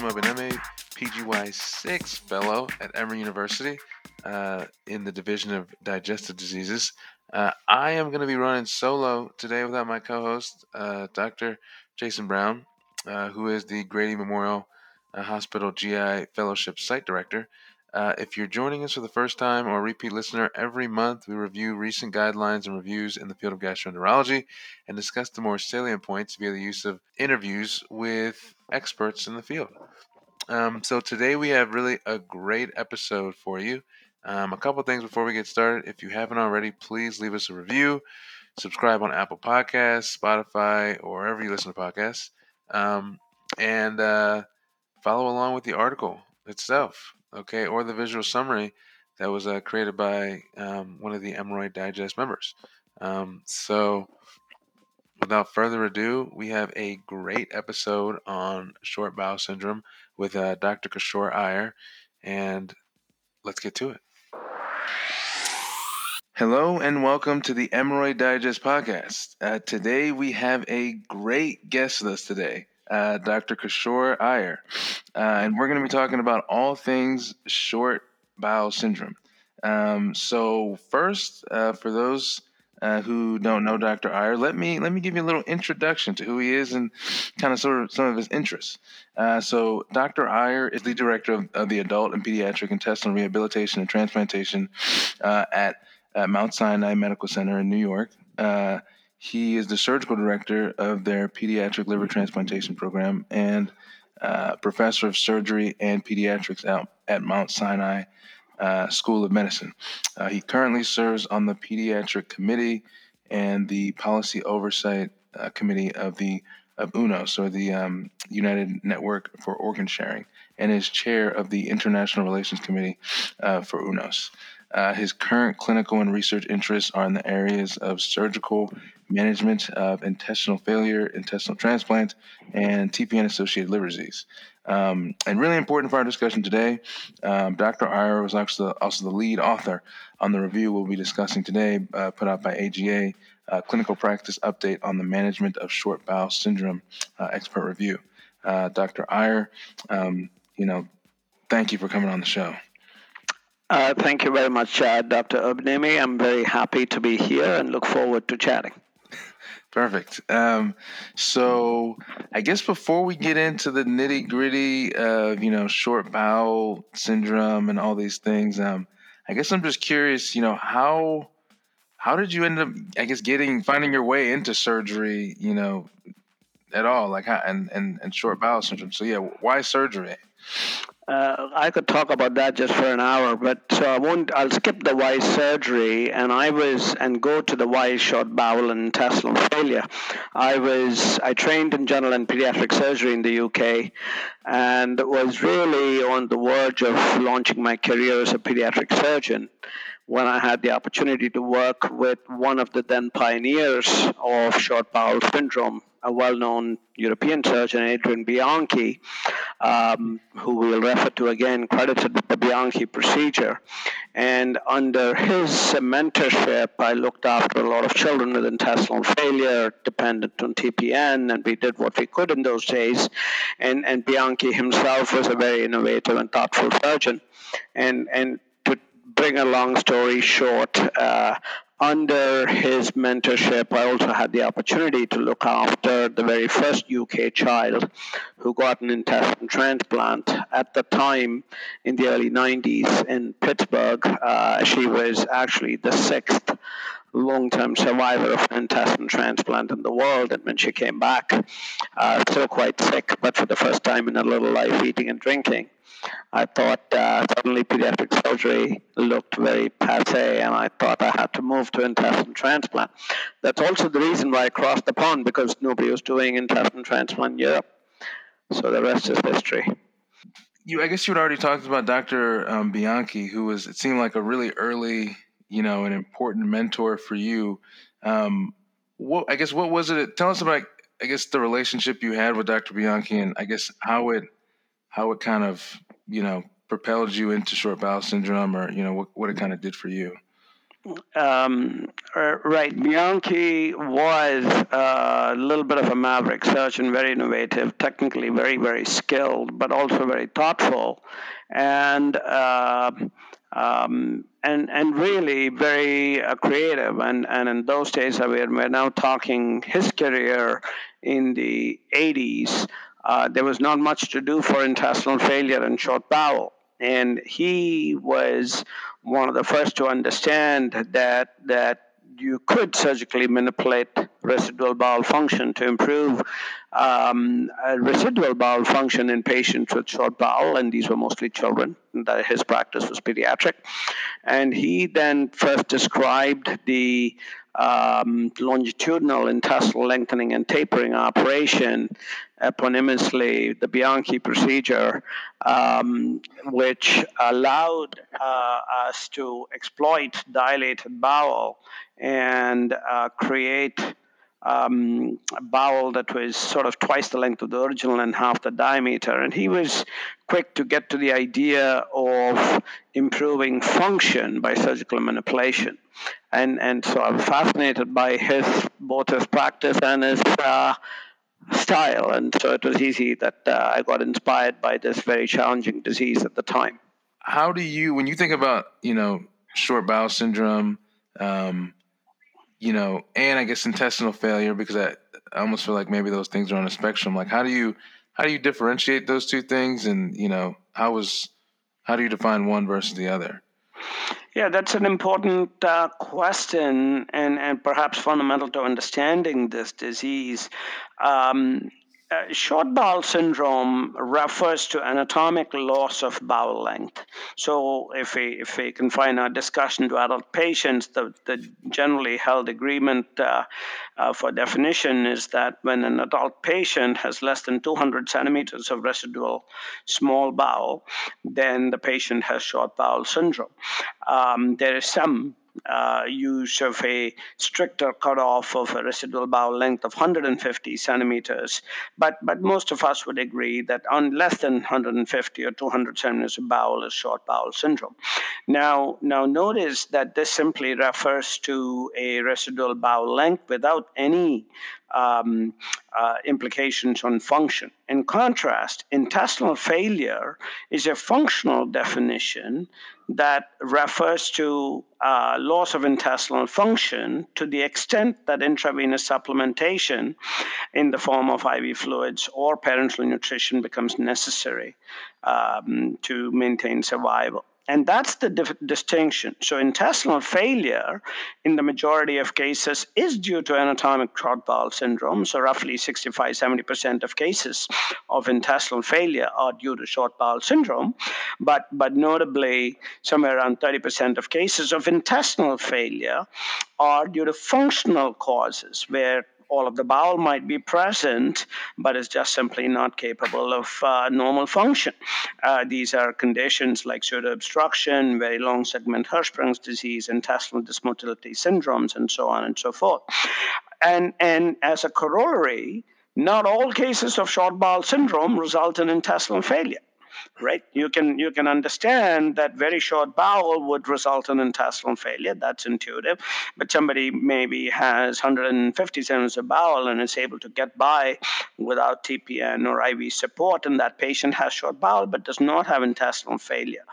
Host, Obineme, PGY6 Fellow at Emory University uh, in the Division of Digestive Diseases. Uh, I am going to be running solo today without my co host, uh, Dr. Jason Brown, uh, who is the Grady Memorial uh, Hospital GI Fellowship Site Director. Uh, if you're joining us for the first time or repeat listener, every month we review recent guidelines and reviews in the field of gastroenterology and discuss the more salient points via the use of interviews with experts in the field. Um, so today we have really a great episode for you. Um, a couple things before we get started. If you haven't already, please leave us a review. Subscribe on Apple Podcasts, Spotify, or wherever you listen to podcasts. Um, and uh, follow along with the article itself okay, or the visual summary that was uh, created by um, one of the Emoroid Digest members. Um, so, without further ado, we have a great episode on short bowel syndrome with uh, Dr. Kishore Iyer, and let's get to it. Hello and welcome to the Emoroid Digest podcast. Uh, today we have a great guest with us today uh, Dr. Kishore Iyer. Uh, and we're going to be talking about all things short bowel syndrome. Um, so, first, uh, for those uh, who don't know Dr. Iyer, let me let me give you a little introduction to who he is and kind of sort of some of his interests. Uh, so, Dr. Iyer is the director of, of, the Adult and Pediatric Intestinal Rehabilitation and Transplantation uh, at, at Mount Sinai Medical Center in New York. He is the surgical director of their pediatric liver transplantation program and uh, professor of surgery and pediatrics at, at Mount Sinai uh, School of Medicine. Uh, he currently serves on the pediatric committee and the policy oversight uh, committee of the of UNOS, or the um, United Network for Organ Sharing, and is chair of the International Relations Committee uh, for UNOS. Uh, his current clinical and research interests are in the areas of surgical management of intestinal failure, intestinal transplant, and TPN associated liver disease. Um, and really important for our discussion today, um, Dr. Iyer was actually also the lead author on the review we'll be discussing today, uh, put out by AGA, uh, Clinical Practice Update on the Management of Short Bowel Syndrome uh, Expert Review. Uh, Dr. Iyer, um, you know, thank you for coming on the show. Uh, thank you very much, uh, Dr. Obineme. I'm very happy to be here and look forward to chatting. Perfect. Um, so, I guess before we get into the nitty gritty of you know short bowel syndrome and all these things, um, I guess I'm just curious. You know how how did you end up? I guess getting finding your way into surgery. You know, at all, like how, and and and short bowel syndrome. So yeah, why surgery? Uh, I could talk about that just for an hour, but so I won't. I'll skip the why surgery, and I was and go to the why short bowel and intestinal failure. I was I trained in general and pediatric surgery in the UK, and was really on the verge of launching my career as a pediatric surgeon when I had the opportunity to work with one of the then pioneers of short bowel syndrome, a well known European surgeon, Adrian Bianchi, um, who we'll refer to again, credited with the Bianchi procedure. And under his mentorship, I looked after a lot of children with intestinal failure, dependent on TPN, and we did what we could in those days. And, and Bianchi himself was a very innovative and thoughtful surgeon. And, and to bring a long story short, uh, under his mentorship, I also had the opportunity to look after the very first UK child who got an intestine transplant. At the time, in the early 90s in Pittsburgh, uh, she was actually the sixth long-term survivor of an intestine transplant in the world. And when she came back, uh, still quite sick, but for the first time in her little life, eating and drinking. I thought uh, suddenly pediatric surgery looked very passe, and I thought I had to move to intestine transplant. That's also the reason why I crossed the pond because nobody was doing intestine transplant in Europe. So the rest is history. You, I guess you had already talked about Dr. Um, Bianchi, who was it seemed like a really early, you know, an important mentor for you. Um, what I guess what was it? Tell us about I guess the relationship you had with Dr. Bianchi, and I guess how it how it kind of you know propelled you into short bowel syndrome or you know what, what it kind of did for you um, uh, right. Bianchi was a little bit of a maverick surgeon, very innovative, technically very, very skilled, but also very thoughtful, and uh, um, and and really very uh, creative. And and in those days, we're, we're now talking his career in the 80s. Uh, there was not much to do for intestinal failure and short bowel, and he was one of the first to understand that that you could surgically manipulate residual bowel function to improve um, residual bowel function in patients with short bowel, and these were mostly children. His practice was pediatric, and he then first described the um, longitudinal intestinal lengthening and tapering operation, eponymously the Bianchi procedure, um, which allowed uh, us to exploit dilated bowel and uh, create um, a bowel that was sort of twice the length of the original and half the diameter. And he was quick to get to the idea of improving function by surgical manipulation. And, and so I'm fascinated by his both his practice and his uh, style. And so it was easy that uh, I got inspired by this very challenging disease at the time. How do you, when you think about, you know, short bowel syndrome, um, you know, and I guess intestinal failure because I, I almost feel like maybe those things are on a spectrum. Like, how do you how do you differentiate those two things, and you know, how was how do you define one versus the other? Yeah, that's an important uh, question and, and perhaps fundamental to understanding this disease. Um, uh, short bowel syndrome refers to anatomic loss of bowel length. So, if we, if we confine our discussion to adult patients, the, the generally held agreement uh, uh, for definition is that when an adult patient has less than 200 centimeters of residual small bowel, then the patient has short bowel syndrome. Um, there is some uh, use of a stricter cutoff of a residual bowel length of 150 centimeters. But, but most of us would agree that on less than 150 or 200 centimeters of bowel is short bowel syndrome. Now, now notice that this simply refers to a residual bowel length without any um, uh, implications on function. In contrast, intestinal failure is a functional definition that refers to uh, loss of intestinal function to the extent that intravenous supplementation in the form of IV fluids or parenteral nutrition becomes necessary um, to maintain survival. And that's the dif- distinction. So, intestinal failure in the majority of cases is due to anatomic short bowel syndrome. So, roughly 65 70% of cases of intestinal failure are due to short bowel syndrome. But, but notably, somewhere around 30% of cases of intestinal failure are due to functional causes, where all of the bowel might be present, but is just simply not capable of uh, normal function. Uh, these are conditions like pseudoobstruction, very long segment Hirschsprung's disease, intestinal dysmotility syndromes, and so on and so forth. And, and as a corollary, not all cases of short bowel syndrome result in intestinal failure right? You can you can understand that very short bowel would result in intestinal failure. That's intuitive. But somebody maybe has 150 centimeters of bowel and is able to get by without TPN or IV support, and that patient has short bowel but does not have intestinal failure.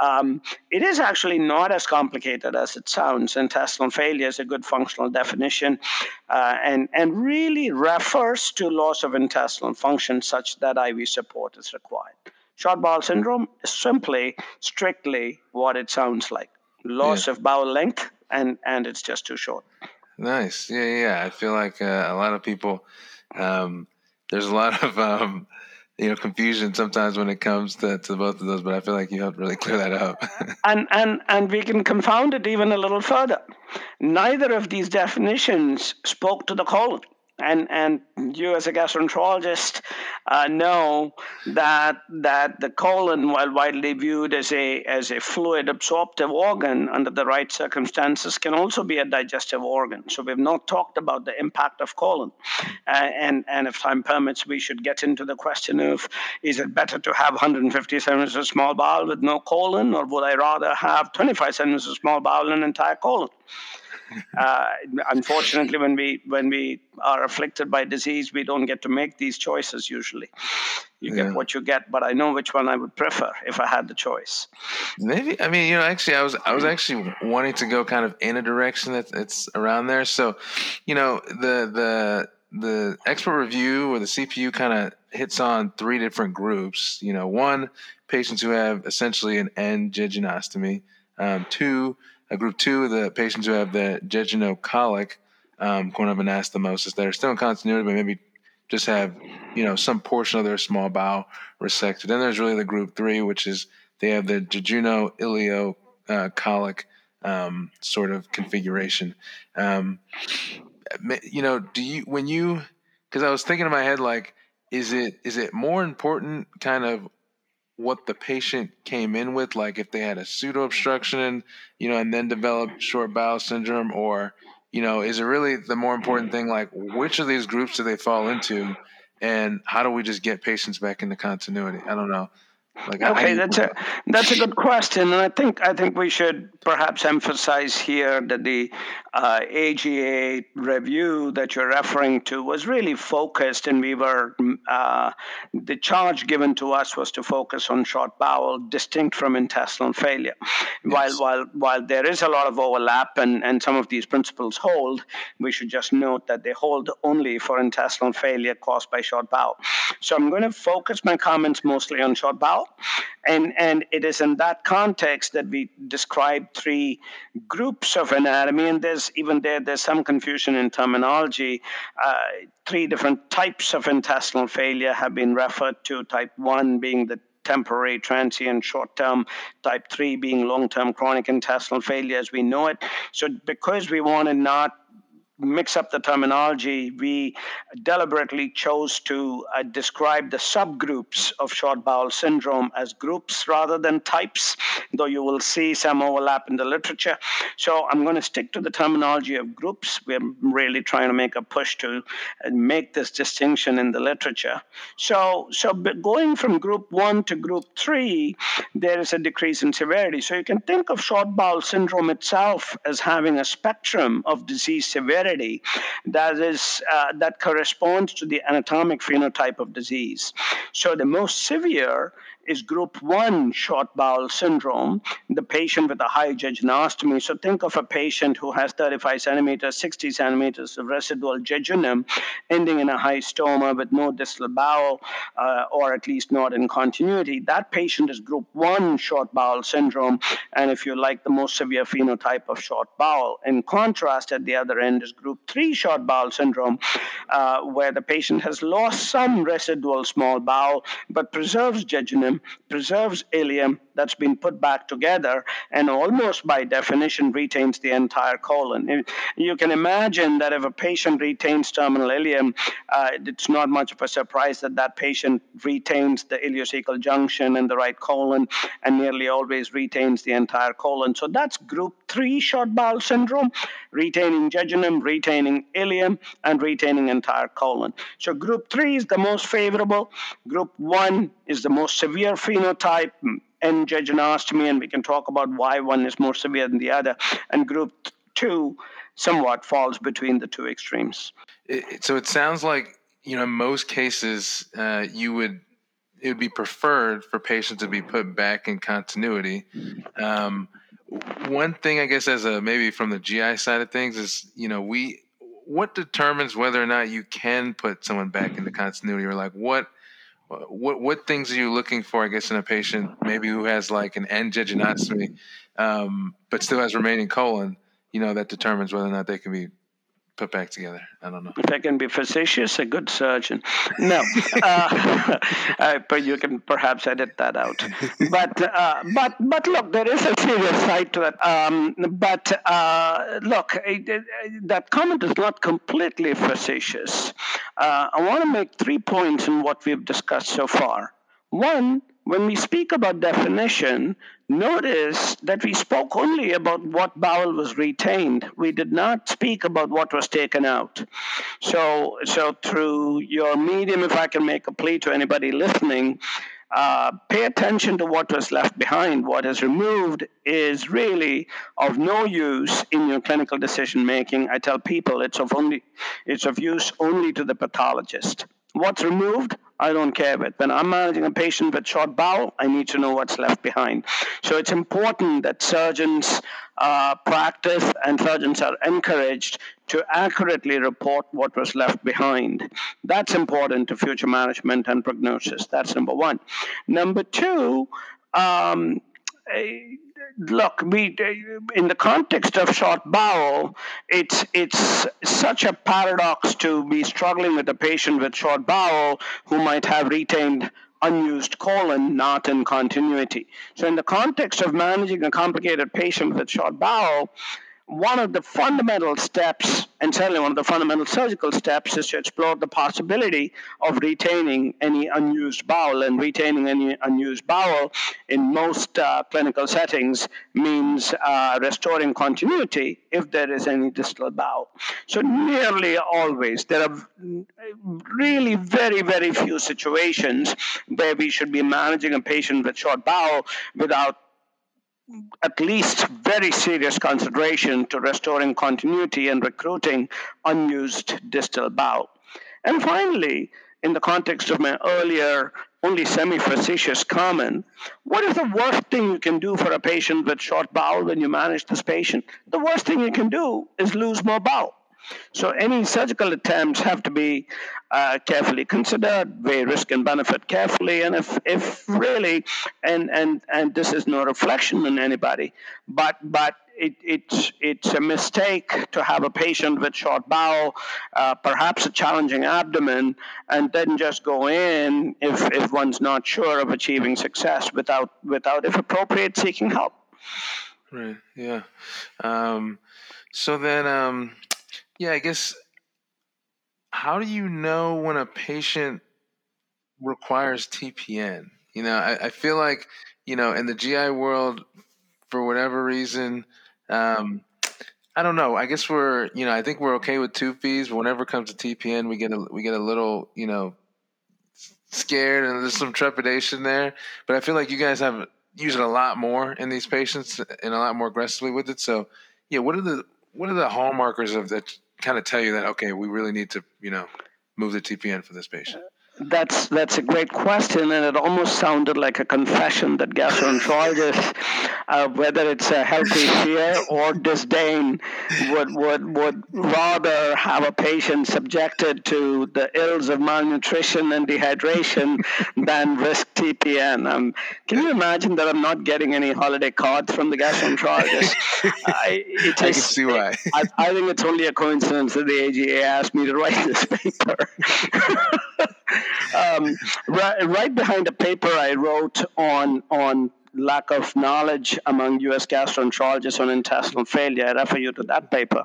Um, it is actually not as complicated as it sounds. Intestinal failure is a good functional definition, uh, and and really refers to loss of intestinal function such that IV support is required. Short bowel syndrome is simply, strictly what it sounds like loss yeah. of bowel length, and, and it's just too short. Nice. Yeah, yeah. I feel like uh, a lot of people, um, there's a lot of, um, you know, confusion sometimes when it comes to, to both of those, but I feel like you helped really clear that up. and, and, and we can confound it even a little further. Neither of these definitions spoke to the colon. And and you as a gastroenterologist uh, know that that the colon, while widely viewed as a as a fluid absorptive organ under the right circumstances, can also be a digestive organ. So we've not talked about the impact of colon, uh, and and if time permits, we should get into the question of is it better to have 150 centimeters of small bowel with no colon, or would I rather have 25 centimeters of small bowel and entire colon? Uh, unfortunately, when we when we are afflicted by disease, we don't get to make these choices. Usually, you yeah. get what you get. But I know which one I would prefer if I had the choice. Maybe I mean you know actually I was I was actually wanting to go kind of in a direction that it's around there. So, you know the the the expert review or the CPU kind of hits on three different groups. You know, one patients who have essentially an end jejunostomy. Um, two uh, group two, the patients who have the jejunocolic um, corn of anastomosis that are still in continuity, but maybe just have you know some portion of their small bowel resected. Then there's really the group three, which is they have the jejuno ileocolic um, sort of configuration. Um, you know, do you when you because I was thinking in my head like, is it is it more important kind of what the patient came in with, like if they had a pseudo obstruction, you know, and then developed short bowel syndrome, or you know, is it really the more important thing, like which of these groups do they fall into, and how do we just get patients back into continuity? I don't know. Like, okay, that's a that's a good question, and I think I think we should perhaps emphasize here that the uh, AGA review that you're referring to was really focused, and we were uh, the charge given to us was to focus on short bowel, distinct from intestinal failure. Yes. While while while there is a lot of overlap, and and some of these principles hold, we should just note that they hold only for intestinal failure caused by short bowel. So I'm going to focus my comments mostly on short bowel. And, and it is in that context that we describe three groups of anatomy. And there's even there, there's some confusion in terminology. Uh, three different types of intestinal failure have been referred to. Type 1 being the temporary, transient, short term, type 3 being long term chronic intestinal failure as we know it. So, because we want to not mix up the terminology, we deliberately chose to uh, describe the subgroups of short bowel syndrome as groups rather than types, though you will see some overlap in the literature. So I'm going to stick to the terminology of groups. We're really trying to make a push to uh, make this distinction in the literature. So, so going from group one to group three, there is a decrease in severity. So you can think of short bowel syndrome itself as having a spectrum of disease severity that is uh, that corresponds to the anatomic phenotype of disease. So the most severe is group 1 short bowel syndrome, the patient with a high jejunostomy. So think of a patient who has 35 centimeters, 60 centimeters of residual jejunum ending in a high stoma with no distal bowel, uh, or at least not in continuity. That patient is group 1 short bowel syndrome, and if you like, the most severe phenotype of short bowel. In contrast, at the other end is group 3 short bowel syndrome, uh, where the patient has lost some residual small bowel but preserves jejunum preserves ileum that's been put back together and almost by definition retains the entire colon. You can imagine that if a patient retains terminal ileum, uh, it's not much of a surprise that that patient retains the ileocecal junction and the right colon and nearly always retains the entire colon. So that's group three short bowel syndrome, retaining jejunum, retaining ileum, and retaining entire colon. So group three is the most favorable. Group one is the most severe phenotype and jejunostomy, and we can talk about why one is more severe than the other. And group two somewhat falls between the two extremes. It, so it sounds like you know in most cases uh, you would it would be preferred for patients to be put back in continuity. Um, one thing I guess as a maybe from the GI side of things is you know we what determines whether or not you can put someone back into continuity or like what what what things are you looking for? I guess in a patient maybe who has like an end jejunostomy, um, but still has remaining colon. You know that determines whether or not they can be put back together. I don't know. If I can be facetious, a good surgeon. No, uh, uh, but you can perhaps edit that out. But uh, but but look, there is a serious side to it. Um, but uh, look, it, it, that comment is not completely facetious. Uh, I want to make three points in what we've discussed so far. One, when we speak about definition, notice that we spoke only about what bowel was retained. We did not speak about what was taken out. So, so through your medium, if I can make a plea to anybody listening, uh, pay attention to what was left behind. What is removed is really of no use in your clinical decision making. I tell people it's of only it's of use only to the pathologist. What's removed I don't care but When I'm managing a patient with short bowel, I need to know what's left behind. So it's important that surgeons uh, practice and surgeons are encouraged to accurately report what was left behind. That's important to future management and prognosis. That's number one. Number two, um, Uh, look, we uh, in the context of short bowel, it's it's such a paradox to be struggling with a patient with short bowel who might have retained unused colon not in continuity. So in the context of managing a complicated patient with short bowel, one of the fundamental steps, and certainly one of the fundamental surgical steps, is to explore the possibility of retaining any unused bowel. And retaining any unused bowel in most uh, clinical settings means uh, restoring continuity if there is any distal bowel. So, nearly always, there are really very, very few situations where we should be managing a patient with short bowel without at least very serious consideration to restoring continuity and recruiting unused distal bowel. And finally, in the context of my earlier only semi facetious comment, what is the worst thing you can do for a patient with short bowel when you manage this patient? The worst thing you can do is lose more bowel. So any surgical attempts have to be uh, carefully considered, weigh risk and benefit carefully, and if, if really, and, and, and this is no reflection on anybody, but, but it, it's, it's a mistake to have a patient with short bowel, uh, perhaps a challenging abdomen, and then just go in if, if one's not sure of achieving success without, without, if appropriate, seeking help. Right. Yeah. Um, so then, um, yeah, I guess how do you know when a patient requires TPN? You know, I, I feel like, you know, in the GI world, for whatever reason, um, I don't know. I guess we're, you know, I think we're okay with two fees, but whenever it comes to TPN, we get a we get a little, you know, scared and there's some trepidation there. But I feel like you guys have used it a lot more in these patients and a lot more aggressively with it. So, yeah, what are the what are the hallmarkers of that kind of tell you that okay, we really need to you know move the TPN for this patient? That's that's a great question, and it almost sounded like a confession that gastroenterologists, uh, whether it's a healthy fear or disdain, would would would rather have a patient subjected to the ills of malnutrition and dehydration than risk TPN. Um, can you imagine that I'm not getting any holiday cards from the gastroenterologist? I, I can see why. I, I think it's only a coincidence that the AGA asked me to write this paper um, right, right behind a paper I wrote on on lack of knowledge among U.S. gastroenterologists on intestinal failure. I refer you to that paper.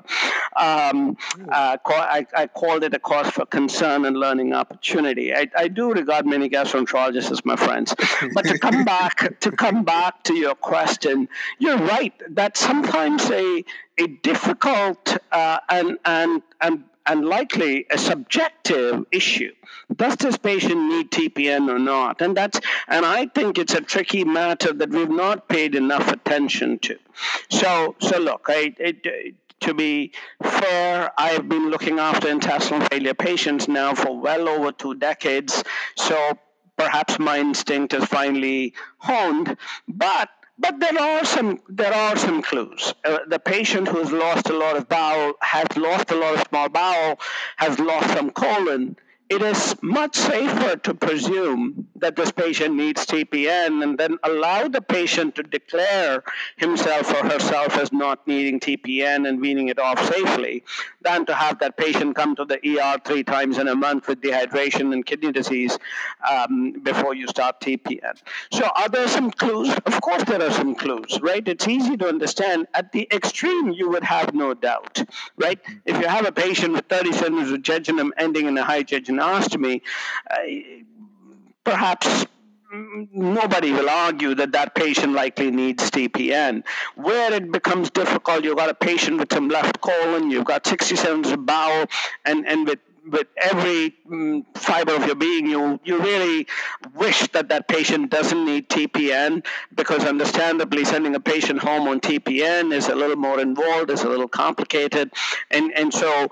Um, uh, I, I, called it a cause for concern and learning opportunity. I, I do regard many gastroenterologists as my friends. But to come back to come back to your question, you're right that sometimes a a difficult uh, and and and and likely a subjective issue. Does this patient need TPN or not? And that's and I think it's a tricky matter that we've not paid enough attention to. So so look, I, to be fair, I've been looking after intestinal failure patients now for well over two decades. So perhaps my instinct is finally honed, but but there are some there are some clues. Uh, the patient who has lost a lot of bowel has lost a lot of small bowel, has lost some colon. It is much safer to presume that this patient needs TPN and then allow the patient to declare himself or herself as not needing TPN and weaning it off safely than to have that patient come to the ER three times in a month with dehydration and kidney disease um, before you start TPN. So, are there some clues? Of course, there are some clues, right? It's easy to understand. At the extreme, you would have no doubt, right? If you have a patient with 30 centimeters of jejunum ending in a high jejunostomy, uh, perhaps nobody will argue that that patient likely needs TPN. Where it becomes difficult, you've got a patient with some left colon, you've got 60 centimeters of bowel, and, and with with every mm, fiber of your being, you you really wish that that patient doesn't need TPN because, understandably, sending a patient home on TPN is a little more involved, is a little complicated, and and so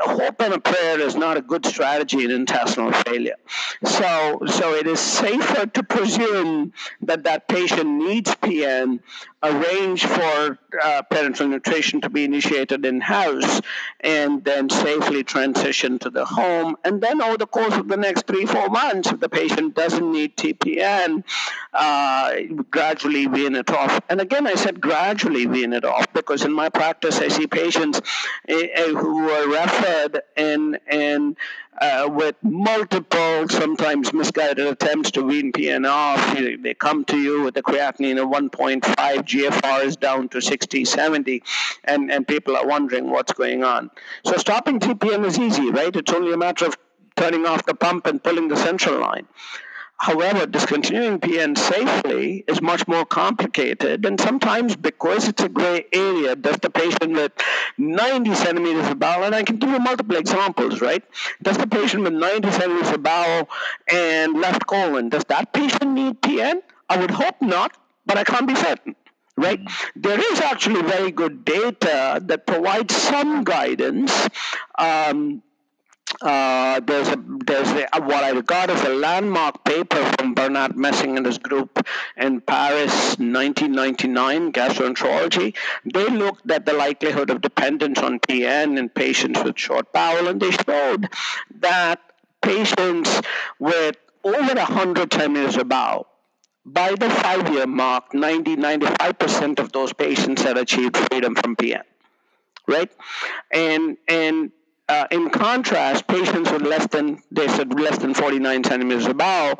hope and a prayer is not a good strategy in intestinal failure. So so it is safer to presume that that patient needs PN arrange for uh, parenteral nutrition to be initiated in house and then safely transition to the home. And then over the course of the next three, four months, if the patient doesn't need TPN, uh, gradually wean it off. And again, I said gradually wean it off because in my practice, I see patients uh, who are referred and, and uh, with multiple, sometimes misguided attempts to wean PN off. They come to you with a creatinine of 1.5, GFR is down to 60, 70, and, and people are wondering what's going on. So stopping TPN is easy, right? It's only a matter of turning off the pump and pulling the central line. However, discontinuing PN safely is much more complicated, and sometimes because it's a gray area, does the patient with 90 centimeters of bowel, and I can give you multiple examples, right? Does the patient with 90 centimeters of bowel and left colon, does that patient need PN? I would hope not, but I can't be certain right? There is actually very good data that provides some guidance. Um, uh, there's a there's a, what I regard as a landmark paper from Bernard Messing and his group in Paris, 1999, gastroenterology. They looked at the likelihood of dependence on PN in patients with short bowel, and they showed that patients with over 100 centimeters of bowel by the five year mark, 90 95% of those patients had achieved freedom from PN. Right? And and uh, in contrast, patients with less than they said less than 49 centimeters of bowel,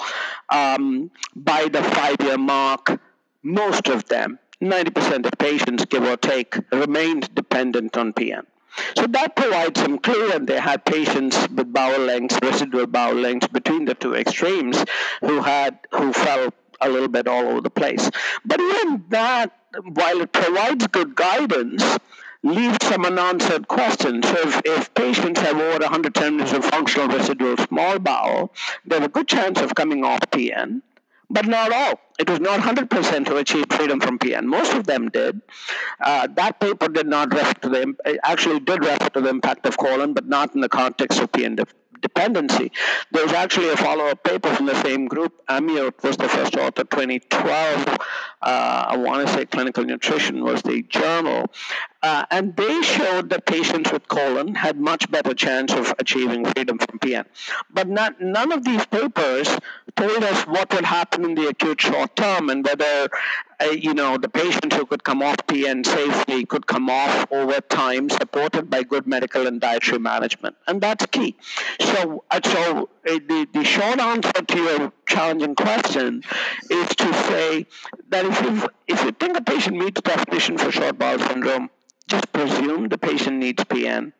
um, by the five-year mark, most of them, 90% of patients, give or take, remained dependent on PN. So that provides some clue, and they had patients with bowel lengths, residual bowel lengths between the two extremes, who had who fell a little bit all over the place. But even that, while it provides good guidance, leave some unanswered questions. So if, if patients have over 100 centimeters of functional residual small bowel, they have a good chance of coming off PN, but not all. It was not 100% who achieved freedom from PN. Most of them did. Uh, that paper did not refer to the, actually did refer to the impact of colon, but not in the context of PN dependency. There was actually a follow-up paper from the same group. Amiot was the first author, 2012. Uh, I want to say Clinical Nutrition was the journal. Uh, and they showed that patients with colon had much better chance of achieving freedom from PN. But not, none of these papers told us what would happen in the acute short term and whether uh, you know, the patients who could come off PN safely could come off over time, supported by good medical and dietary management, and that's key. So, so the, the short answer to your challenging question is to say that if you if you think a patient meets definition for short bowel syndrome, just presume the patient needs PN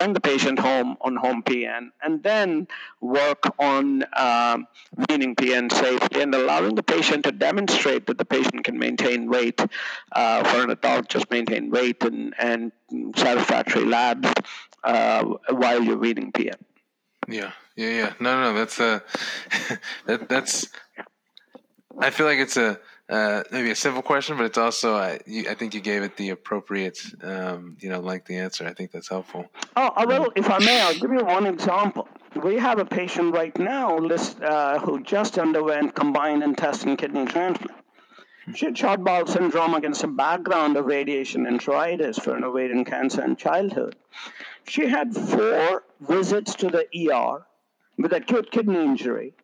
send the patient home on home PN, and then work on um, weaning PN safely and allowing the patient to demonstrate that the patient can maintain weight uh, for an adult, just maintain weight and, and satisfactory labs uh, while you're weaning PN. Yeah, yeah, yeah. No, no, that's uh, that that's. I feel like it's a uh, maybe a simple question, but it's also I, you, I think you gave it the appropriate, um, you know, like the answer. I think that's helpful. Oh, if I may, I'll give you one example. We have a patient right now list, uh, who just underwent combined intestine kidney transplant. She had short bowel syndrome against a background of radiation enteritis for an ovarian cancer in childhood. She had four visits to the ER with acute kidney injury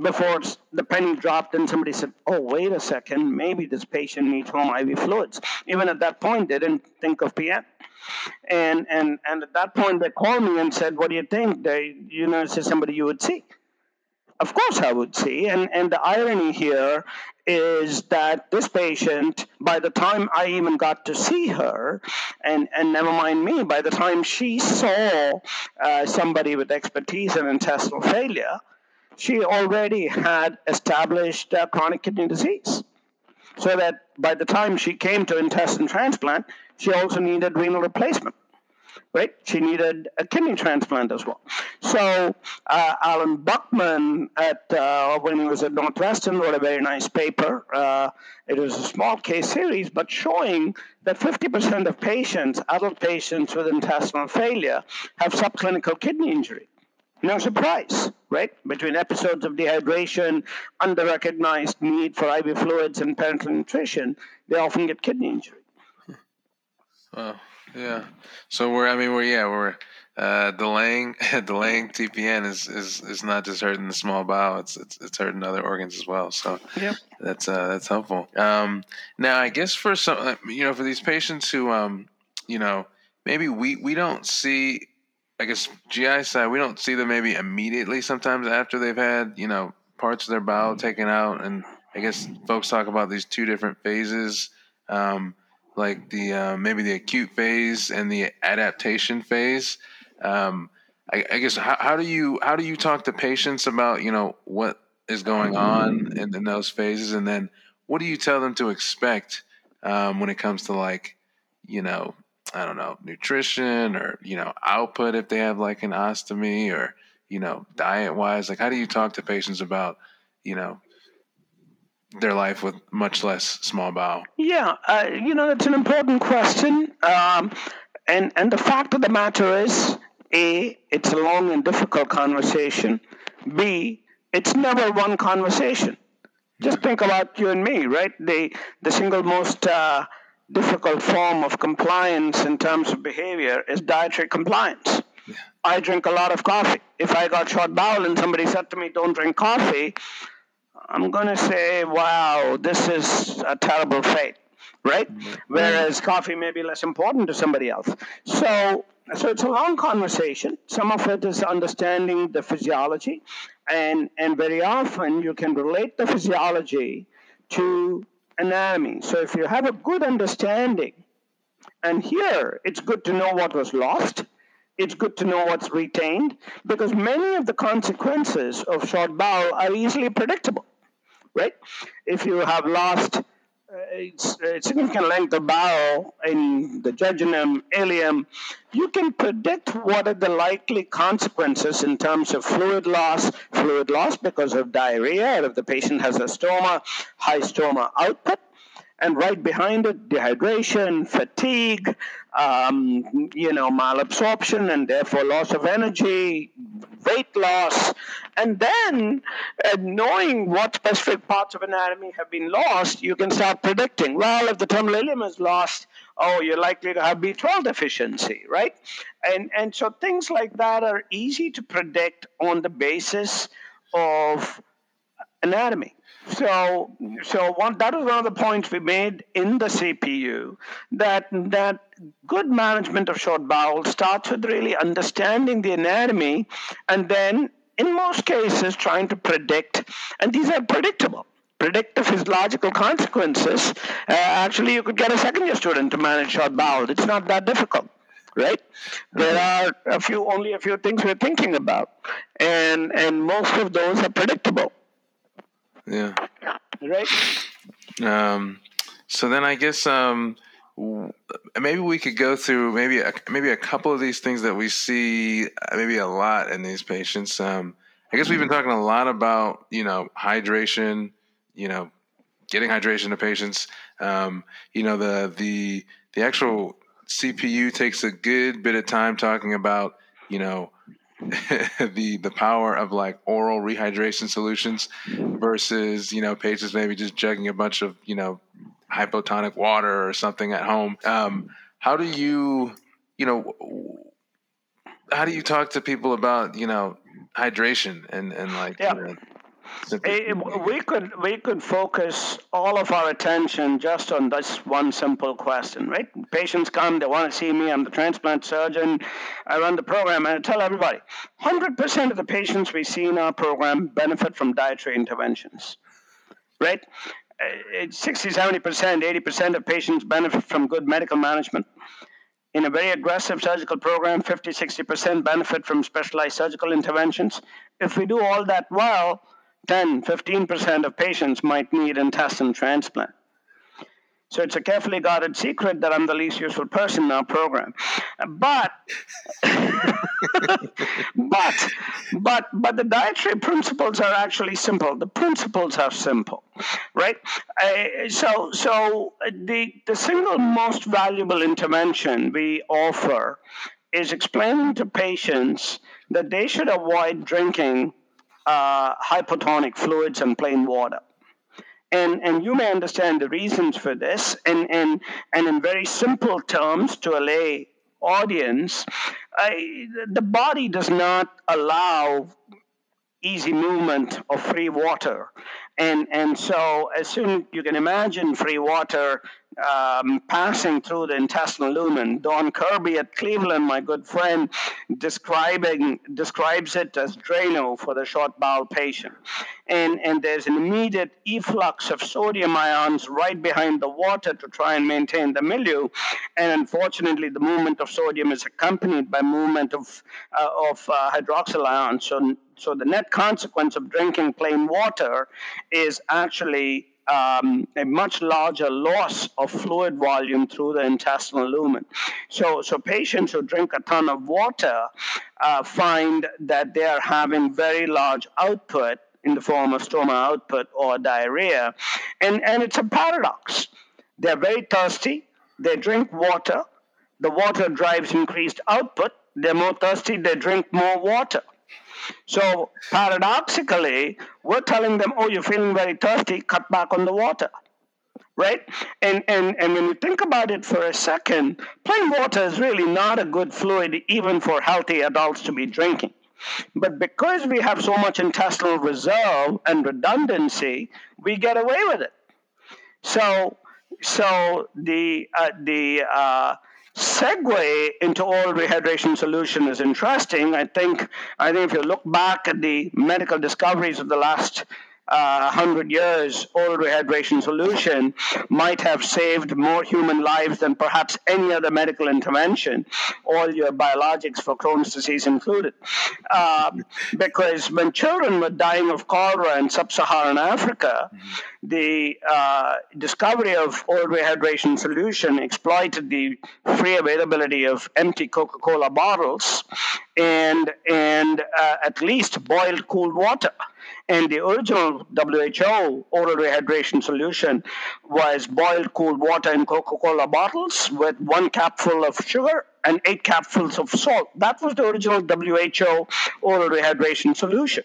before the penny dropped and somebody said, oh, wait a second, maybe this patient needs home IV fluids. Even at that point, they didn't think of PN. And, and, and at that point, they called me and said, what do you think? They, you know, is somebody you would see? Of course, I would see. And, and the irony here is that this patient, by the time I even got to see her, and, and never mind me, by the time she saw uh, somebody with expertise in intestinal failure, she already had established uh, chronic kidney disease. So that by the time she came to intestine transplant, she also needed renal replacement right? She needed a kidney transplant as well. So uh, Alan Buchman, at uh, when he was at Northwestern, wrote a very nice paper. Uh, it was a small case series, but showing that 50% of patients, adult patients with intestinal failure, have subclinical kidney injury. No surprise, right? Between episodes of dehydration, under-recognized need for IV fluids, and parenteral nutrition, they often get kidney injury. Wow. Yeah. So we're, I mean, we're, yeah, we're uh, delaying delaying TPN is, is is not just hurting the small bowel; it's it's, it's hurting other organs as well. So yeah, that's uh, that's helpful. Um, now, I guess for some, uh, you know, for these patients who, um, you know, maybe we we don't see, I guess GI side, we don't see them maybe immediately. Sometimes after they've had, you know, parts of their bowel taken out, and I guess folks talk about these two different phases. Um, like the uh, maybe the acute phase and the adaptation phase. Um, I, I, guess how, how, do you how do you talk to patients about you know what is going on in, in those phases, and then what do you tell them to expect um, when it comes to like you know I don't know nutrition or you know output if they have like an ostomy or you know diet wise like how do you talk to patients about you know their life with much less small bowel? Yeah, uh, you know that's an important question, um, and and the fact of the matter is, a it's a long and difficult conversation. B it's never one conversation. Just think about you and me, right? The the single most uh, difficult form of compliance in terms of behavior is dietary compliance. Yeah. I drink a lot of coffee. If I got short bowel and somebody said to me, "Don't drink coffee," I'm going to say, wow, this is a terrible fate, right? Mm-hmm. Whereas coffee may be less important to somebody else. So, so it's a long conversation. Some of it is understanding the physiology, and and very often you can relate the physiology to anatomy. So if you have a good understanding, and here it's good to know what was lost. It's good to know what's retained because many of the consequences of short bowel are easily predictable right? If you have lost a significant length of bowel in the jejunum, ileum, you can predict what are the likely consequences in terms of fluid loss, fluid loss because of diarrhea, if the patient has a stoma, high stoma output, and right behind it, dehydration, fatigue, um, you know, malabsorption, and therefore loss of energy, weight loss, and then uh, knowing what specific parts of anatomy have been lost, you can start predicting. Well, if the terminal is lost, oh, you're likely to have B12 deficiency, right? And and so things like that are easy to predict on the basis of anatomy. So, so one, that is one of the points we made in the CPU that that good management of short bowel starts with really understanding the anatomy, and then in most cases trying to predict, and these are predictable. Predict the physiological consequences. Uh, actually, you could get a second year student to manage short bowel. It's not that difficult right? There are a few, only a few things we're thinking about, and and most of those are predictable. Yeah. Right. Um, so then I guess um, maybe we could go through maybe a, maybe a couple of these things that we see uh, maybe a lot in these patients. Um, I guess we've been talking a lot about you know hydration, you know, getting hydration to patients. Um, you know the the the actual CPU takes a good bit of time talking about you know the the power of like oral rehydration solutions versus you know patients maybe just jugging a bunch of you know hypotonic water or something at home. Um, how do you you know how do you talk to people about you know hydration and and like yeah. You know, we could we could focus all of our attention just on this one simple question, right? Patients come, they want to see me. I'm the transplant surgeon. I run the program, and I tell everybody, 100% of the patients we see in our program benefit from dietary interventions, right? Eh, 60, 70%, 80% of patients benefit from good medical management in a very aggressive surgical program, 50, 60% benefit from specialized surgical interventions. If we do all that well, 10, 15% of patients might need intestine transplant. So it's a carefully guarded secret that I'm the least useful person in our program. But, but, but, but the dietary principles are actually simple. The principles are simple, right? Uh, so, so the the single most valuable intervention we offer is explaining to patients that they should avoid drinking uh, hypotonic fluids and plain water. And and you may understand the reasons for this. And and and in very simple terms to a lay audience I, the body does not allow easy movement of free water and and so as soon you can imagine free water um, passing through the intestinal lumen. Don Kirby at Cleveland, my good friend, describing describes it as Drano for the short bowel patient. And, and there's an immediate efflux of sodium ions right behind the water to try and maintain the milieu. And unfortunately, the movement of sodium is accompanied by movement of, uh, of uh, hydroxyl ions. So, so the net consequence of drinking plain water is actually um, a much larger loss of fluid volume through the intestinal lumen. So, so patients who drink a ton of water uh, find that they are having very large output in the form of stoma output or diarrhea. And, and it's a paradox. They're very thirsty, they drink water, the water drives increased output, they're more thirsty, they drink more water. So paradoxically, we're telling them, oh, you're feeling very thirsty, cut back on the water. Right? And, and, and when you think about it for a second, plain water is really not a good fluid even for healthy adults to be drinking. But because we have so much intestinal reserve and redundancy, we get away with it. So, so the uh, the uh, segue into oral rehydration solution is interesting. I think I think if you look back at the medical discoveries of the last uh, 100 years, oral rehydration solution might have saved more human lives than perhaps any other medical intervention, all your biologics for Crohn's disease included. Um, because when children were dying of cholera in sub Saharan Africa, the uh, discovery of oral rehydration solution exploited the free availability of empty Coca Cola bottles and, and uh, at least boiled cooled water. And the original WHO oral rehydration solution was boiled cooled water in Coca Cola bottles with one capful of sugar and eight capfuls of salt. That was the original WHO oral rehydration solution.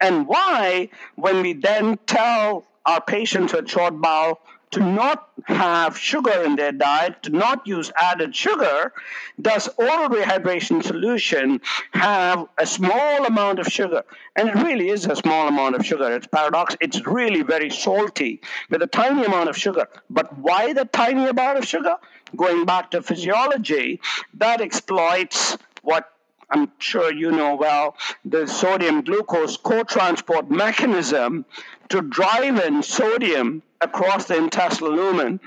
And why, when we then tell our patients with short bowel to not have sugar in their diet, to not use added sugar, does oral rehydration solution have a small amount of sugar? And it really is a small amount of sugar. It's paradox. It's really very salty with a tiny amount of sugar. But why the tiny amount of sugar? Going back to physiology, that exploits what I'm sure you know well, the sodium glucose co-transport mechanism to drive in sodium across the intestinal lumen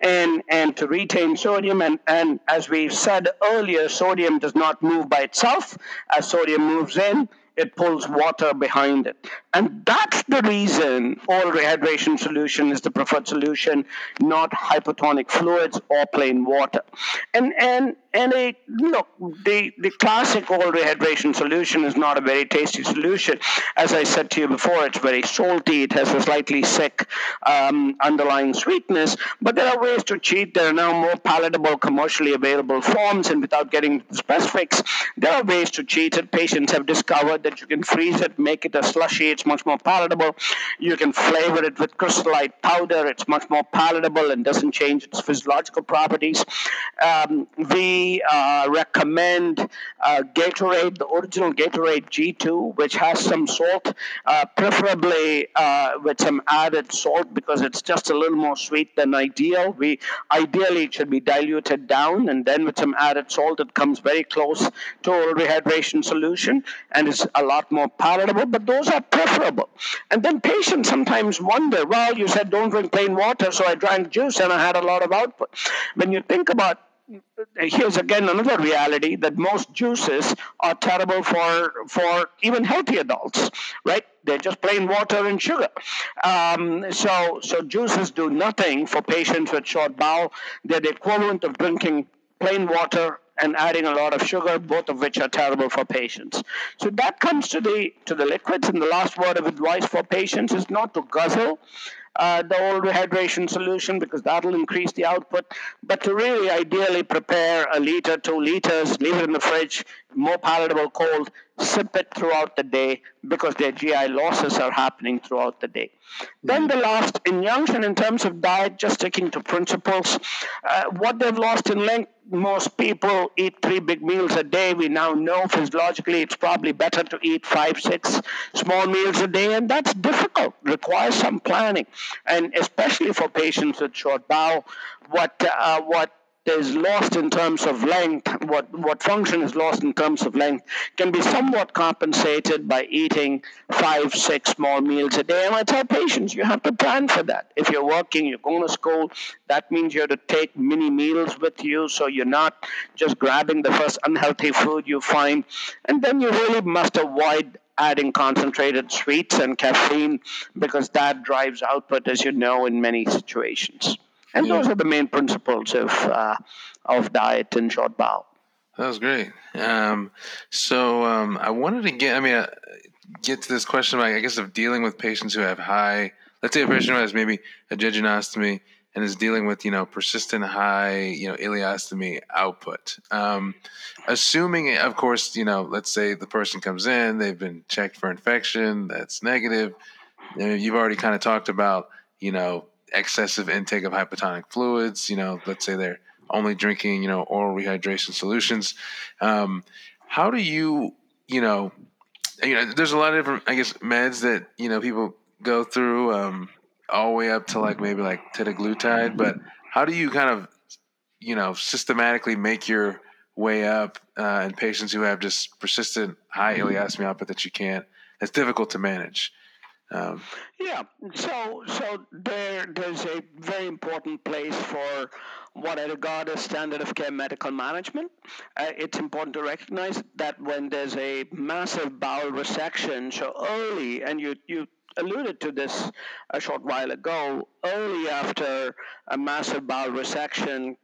and, and to retain sodium. And, and as we said earlier, sodium does not move by itself. As sodium moves in, it pulls water behind it. And that's the reason oral rehydration solution is the preferred solution, not hypotonic fluids or plain water. And and and a look, the, the classic oral rehydration solution is not a very tasty solution. As I said to you before, it's very salty, it has a slightly sick um, underlying sweetness, but there are ways to cheat. There are now more palatable, commercially available forms, and without getting specifics, there are ways to cheat it. Patients have discovered that you can freeze it, make it a slushy, it's much more palatable. You can flavor it with Crystal Light powder, it's much more palatable and doesn't change its physiological properties. Um, we uh, recommend uh, Gatorade, the original Gatorade G2, which has some salt, uh, preferably uh, with some added salt because it's just a little more sweet than ideal. We ideally it should be diluted down, and then with some added salt, it comes very close to a rehydration solution and is a lot more palatable. But those are preferable. And then patients sometimes wonder, well, you said don't drink plain water, so I drank juice and I had a lot of output. When you think about here's again another reality that most juices are terrible for for even healthy adults right they're just plain water and sugar um, so so juices do nothing for patients with short bowel they're the equivalent of drinking plain water and adding a lot of sugar, both of which are terrible for patients. So that comes to the to the liquids. And the last word of advice for patients is not to guzzle uh, the old rehydration solution because that'll increase the output. But to really ideally prepare a liter, two liters, leave it in the fridge, more palatable cold, sip it throughout the day because their GI losses are happening throughout the day. Then the last injunction in terms of diet, just sticking to principles, uh, what they've lost in length most people eat three big meals a day. We now know physiologically it's probably better to eat five, six small meals a day, and that's difficult, requires some planning. And especially for patients with short bowel, what, uh, what is lost in terms of length, what, what function is lost in terms of length, can be somewhat compensated by eating five, six small meals a day. And I tell patients, you have to plan for that. If you're working, you're going to school, that means you have to take mini meals with you so you're not just grabbing the first unhealthy food you find. And then you really must avoid adding concentrated sweets and caffeine because that drives output, as you know, in many situations. And yeah. those are the main principles of uh, of diet and short bowel. That was great. Um, so um, I wanted to get, I mean, uh, get to this question about, I guess, of dealing with patients who have high, let's say a patient who has maybe a jejunostomy and is dealing with, you know, persistent high, you know, ileostomy output. Um, assuming, of course, you know, let's say the person comes in, they've been checked for infection, that's negative. You've already kind of talked about, you know, excessive intake of hypotonic fluids. You know, let's say they're only drinking, you know, oral rehydration solutions. Um, how do you, you know, you know, there's a lot of different, I guess, meds that you know people go through, um, all the way up to like maybe like teduglutide. But how do you kind of, you know, systematically make your way up uh, in patients who have just persistent high ileostomy output that you can't? It's difficult to manage. Um, yeah, so so there there's a very important place for what I regard as standard of care medical management. Uh, it's important to recognize that when there's a massive bowel resection, so early, and you you alluded to this a short while ago, early after a massive bowel resection,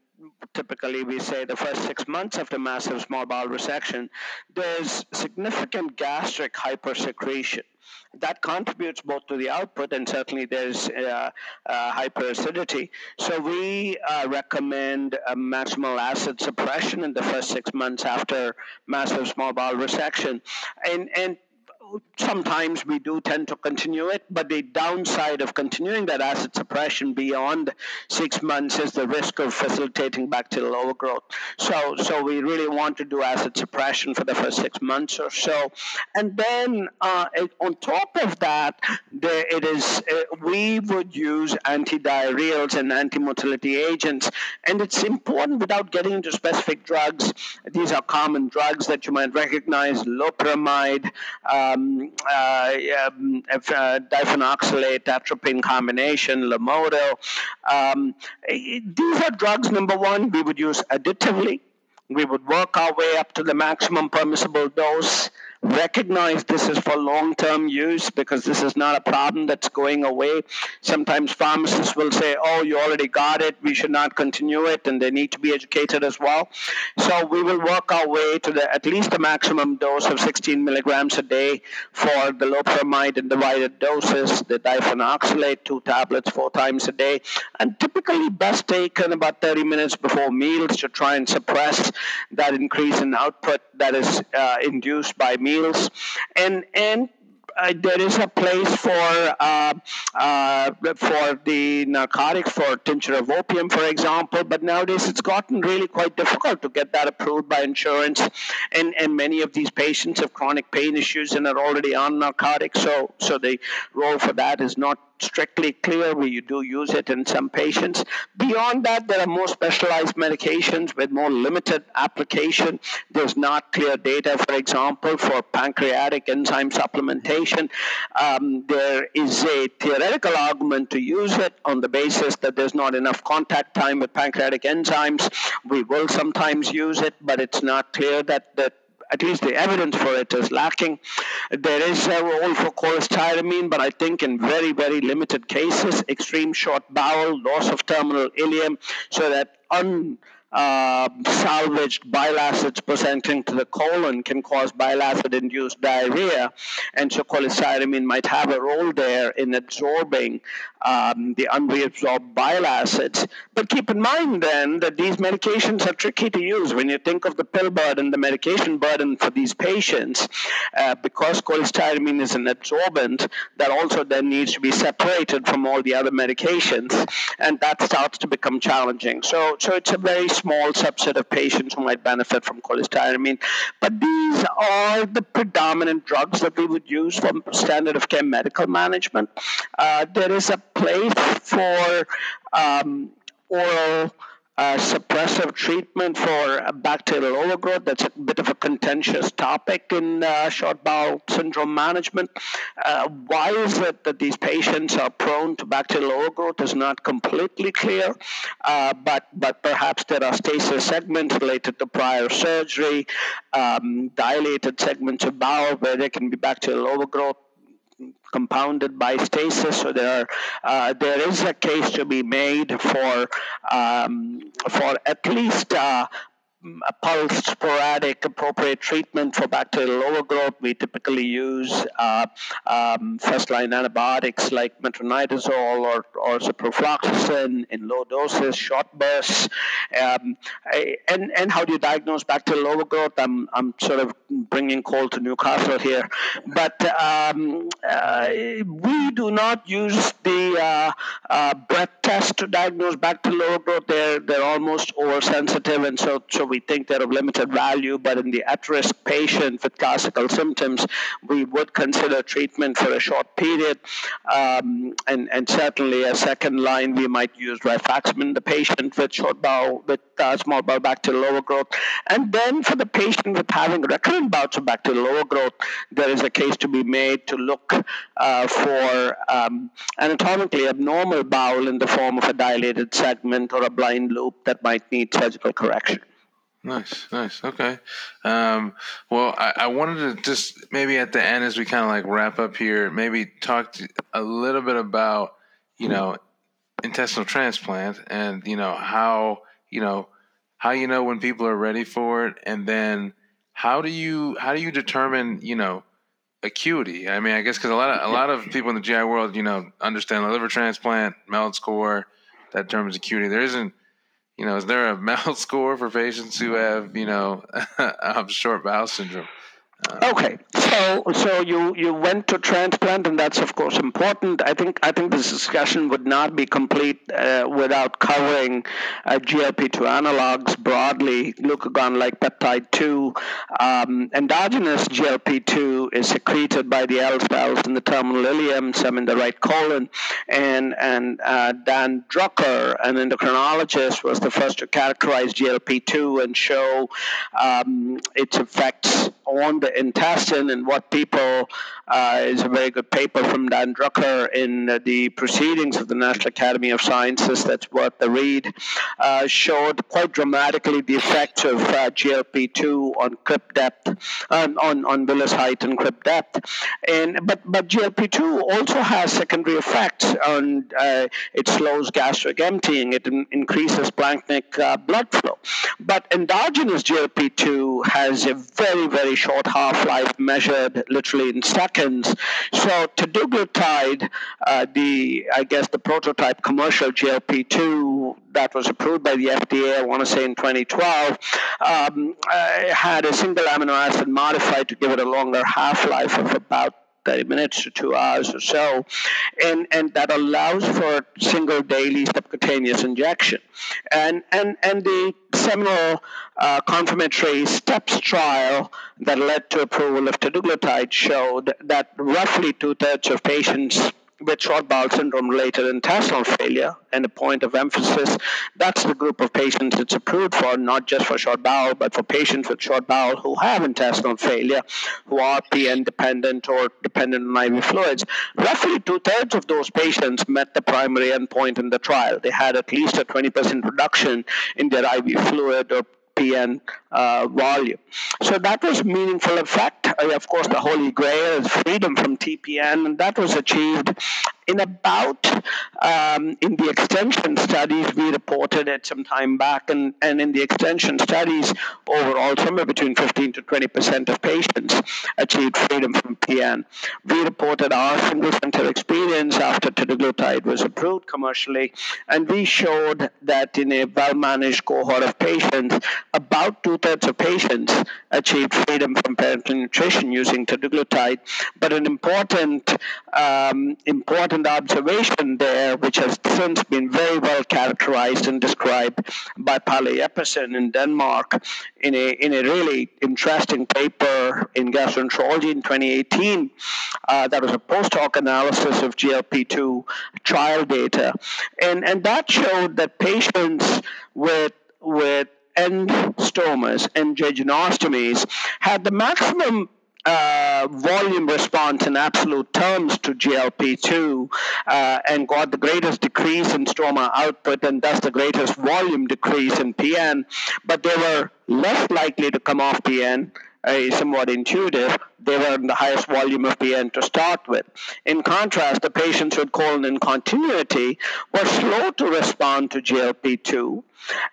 typically we say the first six months after massive small bowel resection, there's significant gastric hypersecretion that contributes both to the output and certainly there's uh, uh, hyperacidity. So we uh, recommend maximal acid suppression in the first six months after massive small bowel resection. And, and sometimes we do tend to continue it, but the downside of continuing that acid suppression beyond six months is the risk of facilitating bacterial overgrowth. So, so we really want to do acid suppression for the first six months or so, and then uh, on top of that, there it is. Uh, we would use antidiarrheals and antimotility agents, and it's important without getting into specific drugs. These are common drugs that you might recognize: loperamide. Um, um, uh, um, uh, diphenoxylate atropine combination, Lomotil. Um, these are drugs, number one, we would use additively. We would work our way up to the maximum permissible dose recognize this is for long term use because this is not a problem that's going away. Sometimes pharmacists will say, Oh, you already got it, we should not continue it, and they need to be educated as well. So we will work our way to the at least the maximum dose of 16 milligrams a day for the loperamide in divided doses, the diphenoxylate, two tablets four times a day, and typically best taken about 30 minutes before meals to try and suppress that increase in output that is uh, induced by meals and and uh, there is a place for uh, uh, for the narcotics for tincture of opium, for example. But nowadays, it's gotten really quite difficult to get that approved by insurance, and and many of these patients have chronic pain issues and are already on narcotics. So so the role for that is not strictly clear. We do use it in some patients. Beyond that, there are more specialized medications with more limited application. There's not clear data, for example, for pancreatic enzyme supplementation. Um, there is a theoretical argument to use it on the basis that there's not enough contact time with pancreatic enzymes. We will sometimes use it, but it's not clear that, that at least the evidence for it is lacking. There is a role for cholestyramine, but I think in very, very limited cases, extreme short bowel, loss of terminal ileum, so that un uh, salvaged bile acids presenting to the colon can cause bile acid induced diarrhea. And so cholestyramine might have a role there in absorbing um, the unreabsorbed bile acids. But keep in mind then that these medications are tricky to use. When you think of the pill burden, the medication burden for these patients, uh, because cholestyramine is an absorbent, that also then needs to be separated from all the other medications, and that starts to become challenging. So, so it's a very small subset of patients who might benefit from cholestyramine. But these are the predominant drugs that we would use for standard of care medical management. Uh, there is a place for um, oral uh, suppressive treatment for bacterial overgrowth. That's a bit of a contentious topic in uh, short bowel syndrome management. Uh, why is it that these patients are prone to bacterial overgrowth is not completely clear, uh, but but perhaps there are stasis segments related to prior surgery, um, dilated segments of bowel where there can be bacterial overgrowth compounded by stasis. So there, uh, there is a case to be made for um, for at least uh, pulsed sporadic appropriate treatment for bacterial overgrowth. We typically use uh, um, first line antibiotics like metronidazole or, or ciprofloxacin in low doses, short bursts. Um, and, and how do you diagnose bacterial overgrowth? I'm, I'm sort of bringing coal to Newcastle here. But um, uh, we do not use the uh, uh breath test to diagnose bacterial overgrowth. They're, they're almost oversensitive, and so, so we think they're of limited value, but in the at risk patient with classical symptoms, we would consider treatment for a short period. Um, and, and certainly, a second line, we might use rifaximin, the patient with short bowel, with uh, small bowel bacterial overgrowth. And then for the patient with having recurrent bouts of bacterial overgrowth, there is a case to be made to look uh, for um, anatomically abnormal bowel in the form of a dilated segment or a blind loop that might need surgical correction. Nice, nice. Okay. Um, well, I, I, wanted to just maybe at the end, as we kind of like wrap up here, maybe talk a little bit about, you know, intestinal transplant and, you know, how, you know, how you know when people are ready for it. And then how do you, how do you determine, you know, acuity? I mean, I guess because a lot of, a lot of people in the GI world, you know, understand the liver transplant, MELD score, that determines acuity. There isn't, you know, is there a MELD score for patients who have, you know, um, short bowel syndrome? Okay, so so you you went to transplant, and that's of course important. I think I think this discussion would not be complete uh, without covering uh, GLP-2 analogs broadly, glucagon-like peptide two. Um, endogenous GLP-2 is secreted by the L cells in the terminal ileum, some in the right colon, and and uh, Dan Drucker, an endocrinologist, was the first to characterize GLP-2 and show um, its effects on the intestine and what people uh, is a very good paper from Dan Drucker in the Proceedings of the National Academy of Sciences that's worth the read, uh, showed quite dramatically the effects of uh, GLP-2 on crypt depth, um, on, on villus height and crypt depth. And, but, but GLP-2 also has secondary effects on uh, it slows gastric emptying, it in, increases splanchnic uh, blood flow. But endogenous GLP-2 has a very, very short half-life measured literally in seconds. So teduglutide, uh, the I guess the prototype commercial GLP-2 that was approved by the FDA, I want to say in 2012, um, had a single amino acid modified to give it a longer half-life of about 30 minutes to two hours or so, and, and that allows for single daily subcutaneous injection. And, and, and the seminal uh, confirmatory STEPS trial that led to approval of teduglutide showed that roughly two thirds of patients with short bowel syndrome related intestinal failure, and a point of emphasis, that's the group of patients it's approved for, not just for short bowel, but for patients with short bowel who have intestinal failure, who are PN dependent or dependent on IV fluids. Roughly two thirds of those patients met the primary endpoint in the trial. They had at least a 20% reduction in their IV fluid or PN uh, volume. So that was meaningful effect. Of course, the holy grail is freedom from TPN, and that was achieved in about um, in the extension studies we reported it some time back and, and in the extension studies overall somewhere between 15 to 20 percent of patients achieved freedom from pn. We reported our single center experience after teduglutide was approved commercially and we showed that in a well managed cohort of patients about two-thirds of patients achieved freedom from parenteral nutrition using teduglutide but an important um, important important observation there, which has since been very well characterized and described by Palle Jeppesen in Denmark in a, in a really interesting paper in Gastroenterology in 2018. Uh, that was a post hoc analysis of GLP2 trial data. And, and that showed that patients with, with end stomas and jejunostomies had the maximum uh, volume response in absolute terms to GLP2 uh, and got the greatest decrease in stoma output and thus the greatest volume decrease in PN, but they were less likely to come off PN. Uh, somewhat intuitive, they were in the highest volume of PN to start with. In contrast, the patients with colon incontinuity were slow to respond to GLP2.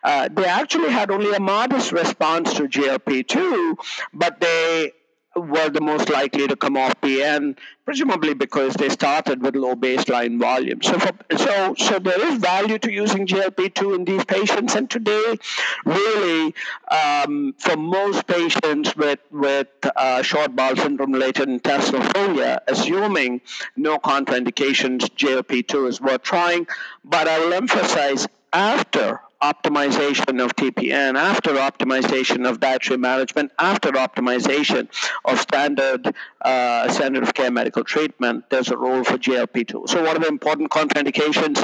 Uh, they actually had only a modest response to GLP2, but they were the most likely to come off PN, presumably because they started with low baseline volume. So, for, so, so there is value to using GLP-2 in these patients, and today, really, um, for most patients with with uh, short bowel syndrome-related intestinal failure, assuming no contraindications, GLP-2 is worth trying. But I will emphasize after optimization of TPN, after optimization of dietary management, after optimization of standard uh, standard of care medical treatment, there's a role for GLP-2. So, what are the important contraindications?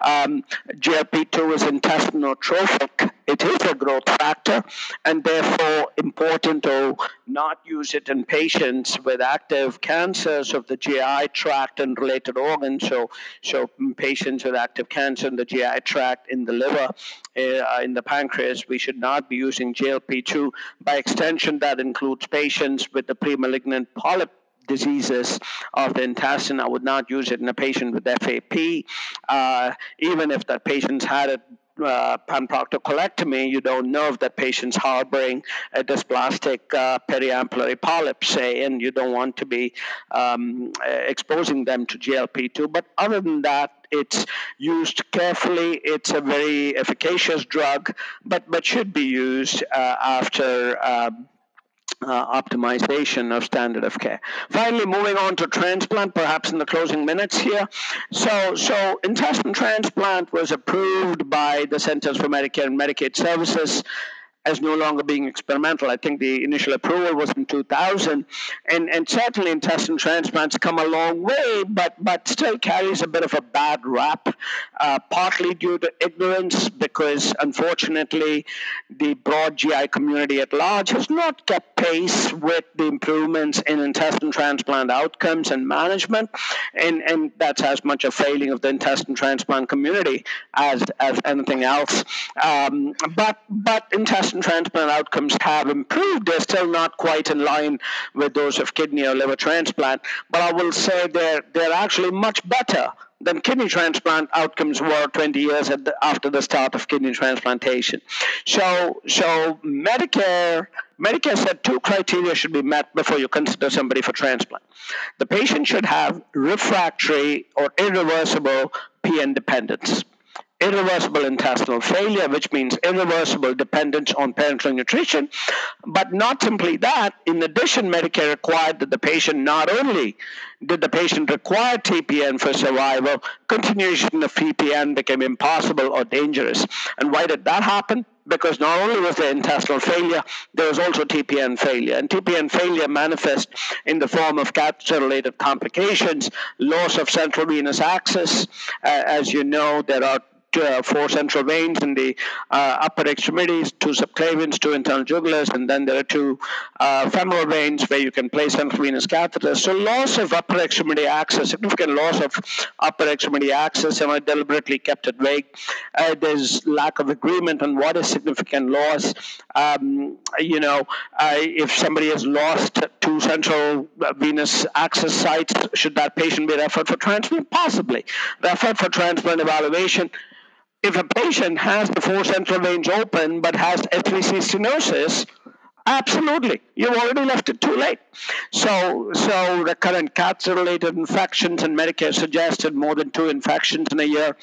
Um, GLP-2 is intestinotropic. It is a growth factor, and therefore important to not use it in patients with active cancers of the GI tract and related organs. So, so patients with active cancer in the GI tract, in the liver, in the pancreas, we should not be using GLP-2. By extension, that includes patients with the premalignant polyp diseases of the intestine. I would not use it in a patient with FAP. Uh, even if that patient's had it uh, panproctocolectomy, you don't know if that patient's harboring a dysplastic uh, periampullary polyp, say, and you don't want to be um, exposing them to GLP2. But other than that, it's used carefully. It's a very efficacious drug, but but should be used uh, after. Um, uh, optimization of standard of care. Finally, moving on to transplant, perhaps in the closing minutes here. So, so intestine transplant was approved by the Centers for Medicare and Medicaid Services as no longer being experimental. I think the initial approval was in 2000, and, and certainly intestine transplants come a long way, but, but still carries a bit of a bad rap, uh, partly due to ignorance, because unfortunately the broad GI community at large has not kept pace with the improvements in intestine transplant outcomes and management, and, and that's as much a failing of the intestine transplant community as, as anything else. Um, but, but intestine and transplant outcomes have improved. They're still not quite in line with those of kidney or liver transplant, but I will say they're, they're actually much better than kidney transplant outcomes were 20 years the, after the start of kidney transplantation. So, so Medicare, Medicare said two criteria should be met before you consider somebody for transplant. The patient should have refractory or irreversible PN dependence irreversible intestinal failure, which means irreversible dependence on parenteral nutrition. But not simply that, in addition, Medicare required that the patient not only did the patient require TPN for survival, continuation of TPN became impossible or dangerous. And why did that happen? Because not only was there intestinal failure, there was also TPN failure. And TPN failure manifests in the form of catheter-related complications, loss of central venous access. Uh, as you know, there are uh, four central veins in the uh, upper extremities, two subclavians, two internal jugulars, and then there are two uh, femoral veins where you can place central venous catheters. So loss of upper extremity access, significant loss of upper extremity access, and I deliberately kept it vague. Uh, there's lack of agreement on what is significant loss. Um, you know, if somebody has lost two central venous access sites, should that patient be referred for transplant? Possibly. Referred for transplant evaluation if a patient has the four central veins open but has SVC stenosis, absolutely, you've already left it too late. So, so recurrent catheter-related infections and Medicare suggested more than two infections in a year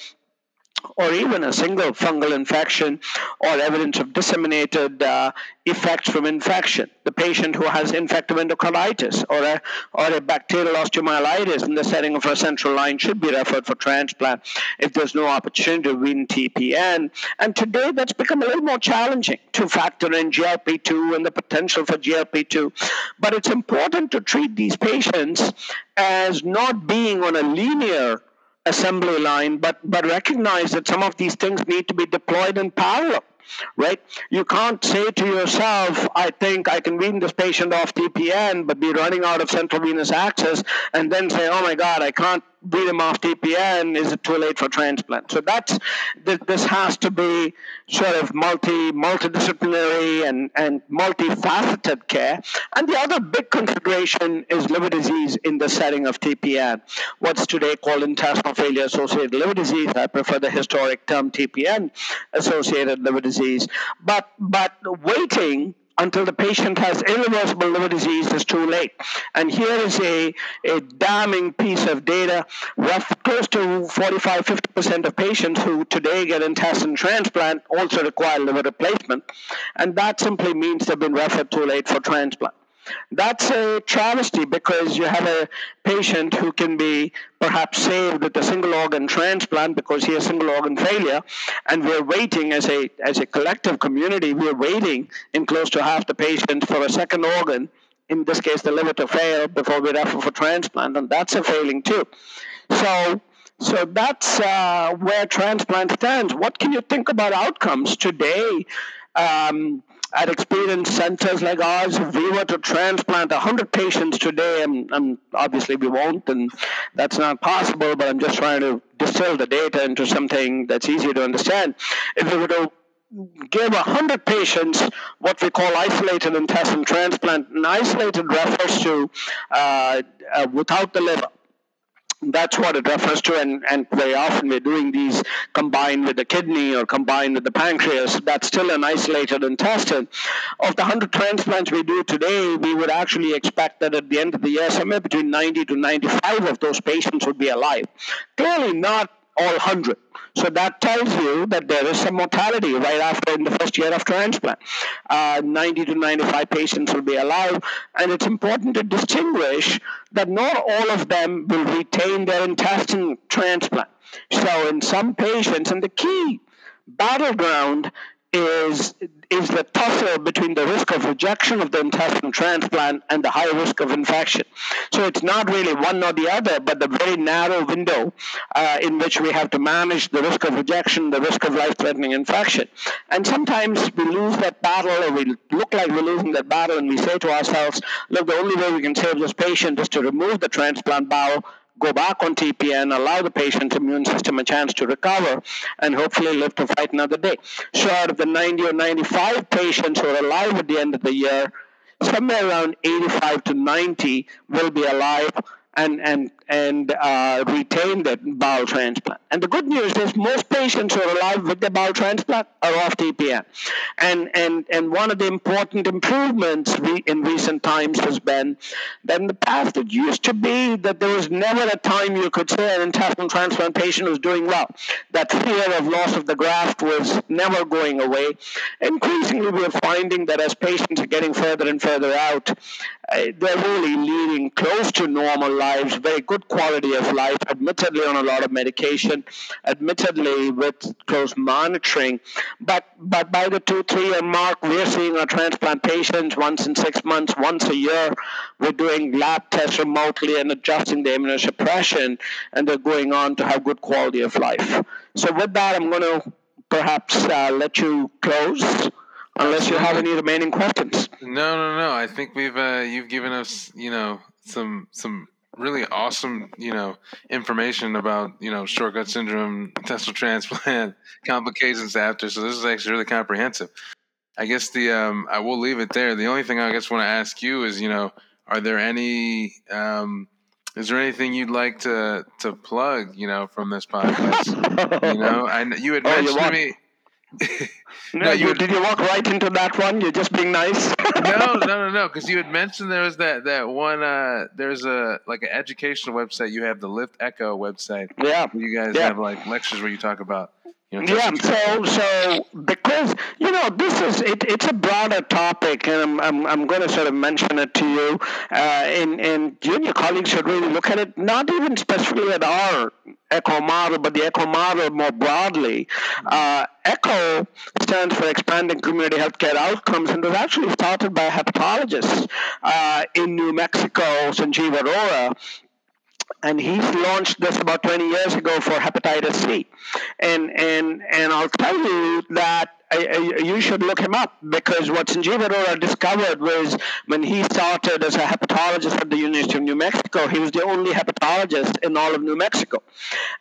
or even a single fungal infection or evidence of disseminated uh, effects from infection. The patient who has infective endocarditis or a, or a bacterial osteomyelitis in the setting of a central line should be referred for transplant if there's no opportunity to wean TPN. And today that's become a little more challenging to factor in GLP2 and the potential for GLP2. But it's important to treat these patients as not being on a linear assembly line, but but recognize that some of these things need to be deployed in parallel right? You can't say to yourself, I think I can wean this patient off TPN, but be running out of central venous access, and then say, oh my God, I can't wean him off TPN. Is it too late for transplant? So that's this has to be sort of multi multidisciplinary and and multifaceted care. And the other big consideration is liver disease in the setting of TPN. What's today called intestinal failure associated liver disease. I prefer the historic term TPN associated liver disease. But but waiting until the patient has irreversible liver disease is too late. And here is a, a damning piece of data. Rough, close to 45 50% of patients who today get intestine transplant also require liver replacement. And that simply means they've been referred too late for transplant. That's a travesty because you have a patient who can be perhaps saved with a single organ transplant because he has single organ failure, and we're waiting as a as a collective community, we're waiting in close to half the patients for a second organ, in this case the liver to fail before we refer for transplant, and that's a failing too. So so that's uh, where transplant stands. What can you think about outcomes today? Um, at experienced centers like ours, if we were to transplant 100 patients today, and, and, obviously we won't, and that's not possible, but I'm just trying to distill the data into something that's easier to understand. If we were to give 100 patients what we call isolated intestine transplant, and isolated refers to uh, uh, without the liver that's what it refers to, and, and very often we're doing these combined with the kidney or combined with the pancreas. That's still an isolated intestine. Of the 100 transplants we do today, we would actually expect that at the end of the year, somewhere between 90 to 95 of those patients would be alive. Clearly not all 100. So that tells you that there is some mortality right after in the first year of transplant. Uh, 90 to 95 patients will be alive, and it's important to distinguish that not all of them will retain their intestine transplant. So in some patients, and the key battleground is is the tussle between the risk of rejection of the intestine transplant and the high risk of infection. So it's not really one or the other, but the very narrow window uh, in which we have to manage the risk of rejection, the risk of life-threatening infection. And sometimes we lose that battle, or we look like we're losing that battle, and we say to ourselves, "Look, the only way we can save this patient is to remove the transplant bowel." Go back on TPN, allow the patient's immune system a chance to recover, and hopefully live to fight another day. So out of the 90 or 95 patients who are alive at the end of the year, somewhere around 85 to 90 will be alive and and and uh, retain that bowel transplant. And the good news is most patients who are alive with the bowel transplant are off TPN. And and and one of the important improvements in recent times has been that in the past it used to be that there was never a time you could say an intestinal transplant patient was doing well. That fear of loss of the graft was never going away. Increasingly, we're finding that as patients are getting further and further out, they're really leading close to normal lives, very good quality of life, admittedly on a lot of medication, admittedly with close monitoring. But but by the two, three year mark, we're seeing our transplant patients once in six months, once a year. We're doing lab tests remotely and adjusting the immunosuppression, and they're going on to have good quality of life. So with that, I'm going to perhaps uh, let you close unless you have any remaining questions. No, no, no. I think we've uh, you've given us, you know, some some really awesome, you know, information about, you know, short gut syndrome, intestinal transplant, complications after. So this is actually really comprehensive. I guess the um, I will leave it there. The only thing I guess want to ask you is, you know, are there any um, is there anything you'd like to to plug, you know, from this podcast? you know, I you had mentioned oh, to me no, you, did you walk right into that one? You're just being nice. no, no, no, no. Because you had mentioned there was that that one. Uh, there's a like an educational website. You have the Lift Echo website. Yeah. you guys yeah. have like lectures where you talk about. You know, yeah, so so because you know this is it, it's a broader topic, and I'm I'm, I'm going to sort of mention it to you, uh, and and you and your colleagues should really look at it, not even specifically at our ECHO model, but the ECHO model more broadly. Uh, ECHO stands for Expanding Community Healthcare Outcomes, and was actually started by a hepatologist uh, in New Mexico, Sanjeev Arora, and he's launched this about 20 years ago for hepatitis C. And and and I'll tell you that I, you should look him up because what Sanjeev Arora discovered was when he started as a hepatologist at the University of New Mexico, he was the only hepatologist in all of New Mexico.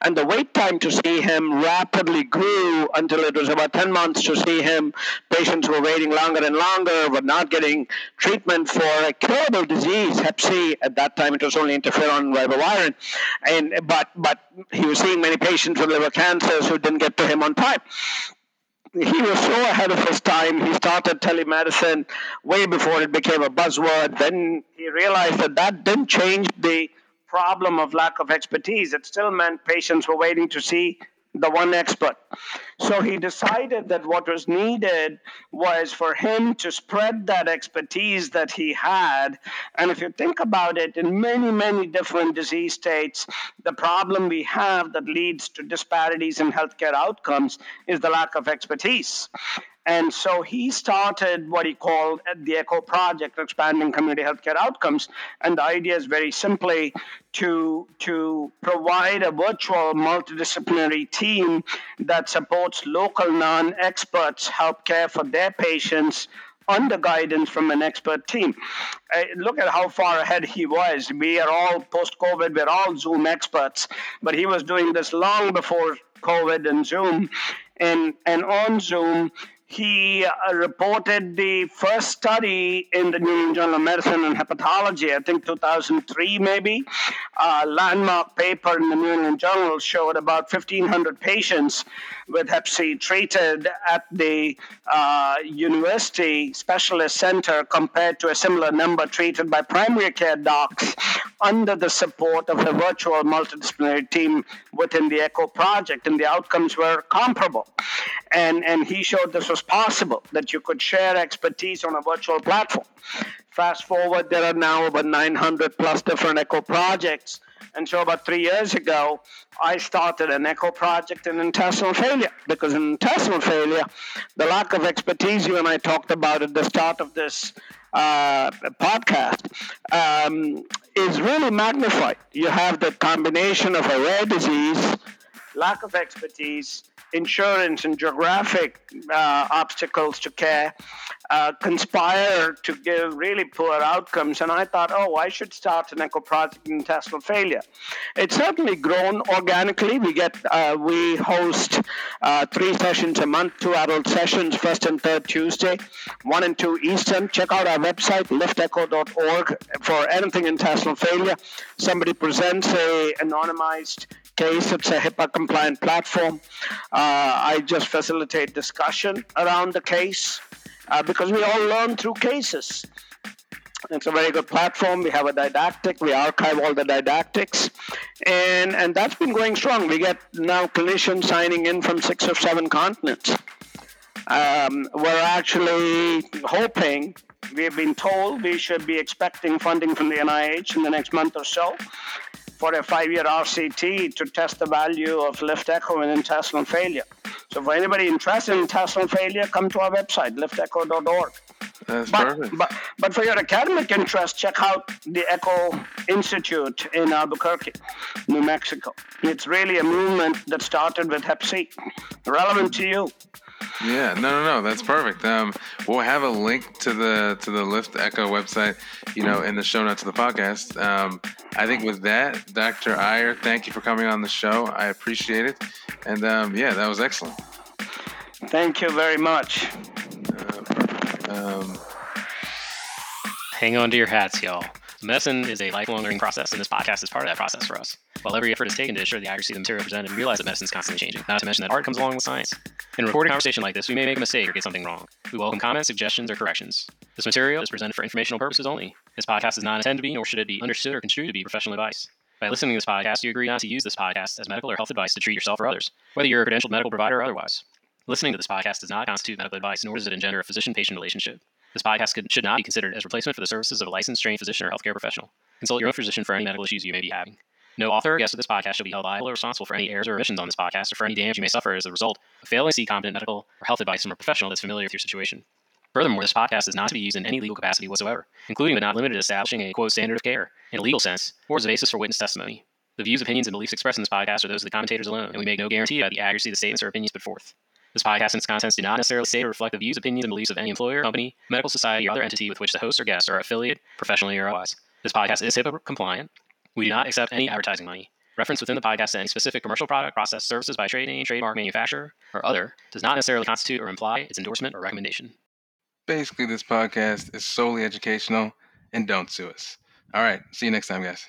And the wait time to see him rapidly grew until it was about 10 months to see him. Patients were waiting longer and longer, were not getting treatment for a curable disease, hep C. At that time, it was only interferon ribavirin. And, but, but he was seeing many patients with liver cancers who didn't get to him on time he was so ahead of his time. He started telemedicine way before it became a buzzword. Then he realized that that didn't change the problem of lack of expertise. It still meant patients were waiting to see the one expert. So he decided that what was needed was for him to spread that expertise that he had. And if you think about it, in many, many different disease states, the problem we have that leads to disparities in healthcare outcomes is the lack of expertise. And so he started what he called the ECHO Project, Expanding Community Healthcare Outcomes. And the idea is very simply to, to provide a virtual multidisciplinary team that supports local non experts help care for their patients under guidance from an expert team. Uh, look at how far ahead he was. We are all post COVID, we're all Zoom experts, but he was doing this long before COVID and Zoom. And, and on Zoom, he uh, reported the first study in the New England Journal of Medicine and Hepatology, I think 2003 maybe. A landmark paper in the New England Journal showed about 1,500 patients with Hep C treated at the uh, university specialist center compared to a similar number treated by primary care docs under the support of a virtual multidisciplinary team within the ECHO project, and the outcomes were comparable. And, and he showed this was possible, that you could share expertise on a virtual platform. Fast forward, there are now about 900 plus different ECHO projects. And so, about three years ago, I started an ECHO project in intestinal failure because in intestinal failure, the lack of expertise you and I talked about at the start of this uh, podcast um, is really magnified. You have the combination of a rare disease lack of expertise, insurance and geographic uh, obstacles to care uh, conspire to give really poor outcomes. And I thought, oh, I should start an echo project in intestinal failure. It's certainly grown organically. We get uh, we host uh, three sessions a month, two adult sessions, first and third Tuesday, one and two Eastern. Check out our website, liftecho.org, for anything intestinal failure. Somebody presents a anonymized case. It's a HIPAA compliant platform. Uh, I just facilitate discussion around the case uh, because we all learn through cases. It's a very good platform. We have a didactic. We archive all the didactics, and and that's been going strong. We get now clinicians signing in from six or seven continents. Um, we're actually hoping. We've been told we should be expecting funding from the NIH in the next month or so for a five-year RCT to test the value of lift echo in intestinal failure. So for anybody interested in intestinal failure, come to our website, liftecho.org. That's But, perfect. but, but for your academic interest, check out the Echo Institute in Albuquerque, New Mexico. It's really a movement that started with Hep C, relevant to you. Yeah, no, no, no, that's perfect. Um, we'll have a link to the to the Lift Echo website, you know, in the show notes of the podcast. Um, I think with that, Dr. Iyer, thank you for coming on the show. I appreciate it, and um, yeah, that was excellent. Thank you very much. Uh. Um, Hang on to your hats, y'all. Medicine is a lifelong learning process, and this podcast is part of that process for us. While every effort is taken to ensure the accuracy of the material presented, we realize that medicine is constantly changing, not to mention that art comes along with science. In a recorded conversation like this, we may make a mistake or get something wrong. We welcome comments, suggestions, or corrections. This material is presented for informational purposes only. This podcast does not intend to be, nor should it be understood or construed to be professional advice. By listening to this podcast, you agree not to use this podcast as medical or health advice to treat yourself or others, whether you're a credentialed medical provider or otherwise. Listening to this podcast does not constitute medical advice, nor does it engender a physician patient relationship. This podcast could, should not be considered as replacement for the services of a licensed trained physician or healthcare professional. Consult your own physician for any medical issues you may be having. No author or guest of this podcast shall be held liable or responsible for any errors or omissions on this podcast or for any damage you may suffer as a result of failing to seek competent medical or health advice from a professional that's familiar with your situation. Furthermore, this podcast is not to be used in any legal capacity whatsoever, including but not limited to establishing a quote standard of care in a legal sense or as a basis for witness testimony. The views, opinions, and beliefs expressed in this podcast are those of the commentators alone, and we make no guarantee about the accuracy of the statements or opinions put forth. This podcast and its contents do not necessarily state or reflect the views, opinions, and beliefs of any employer, company, medical society, or other entity with which the host or guests are affiliated, professionally or otherwise. This podcast is HIPAA compliant. We do not accept any advertising money. Reference within the podcast to any specific commercial product, process, services by trade name, trademark, manufacturer, or other does not necessarily constitute or imply its endorsement or recommendation. basically, this podcast is solely educational, and don't sue us. All right, see you next time, guys.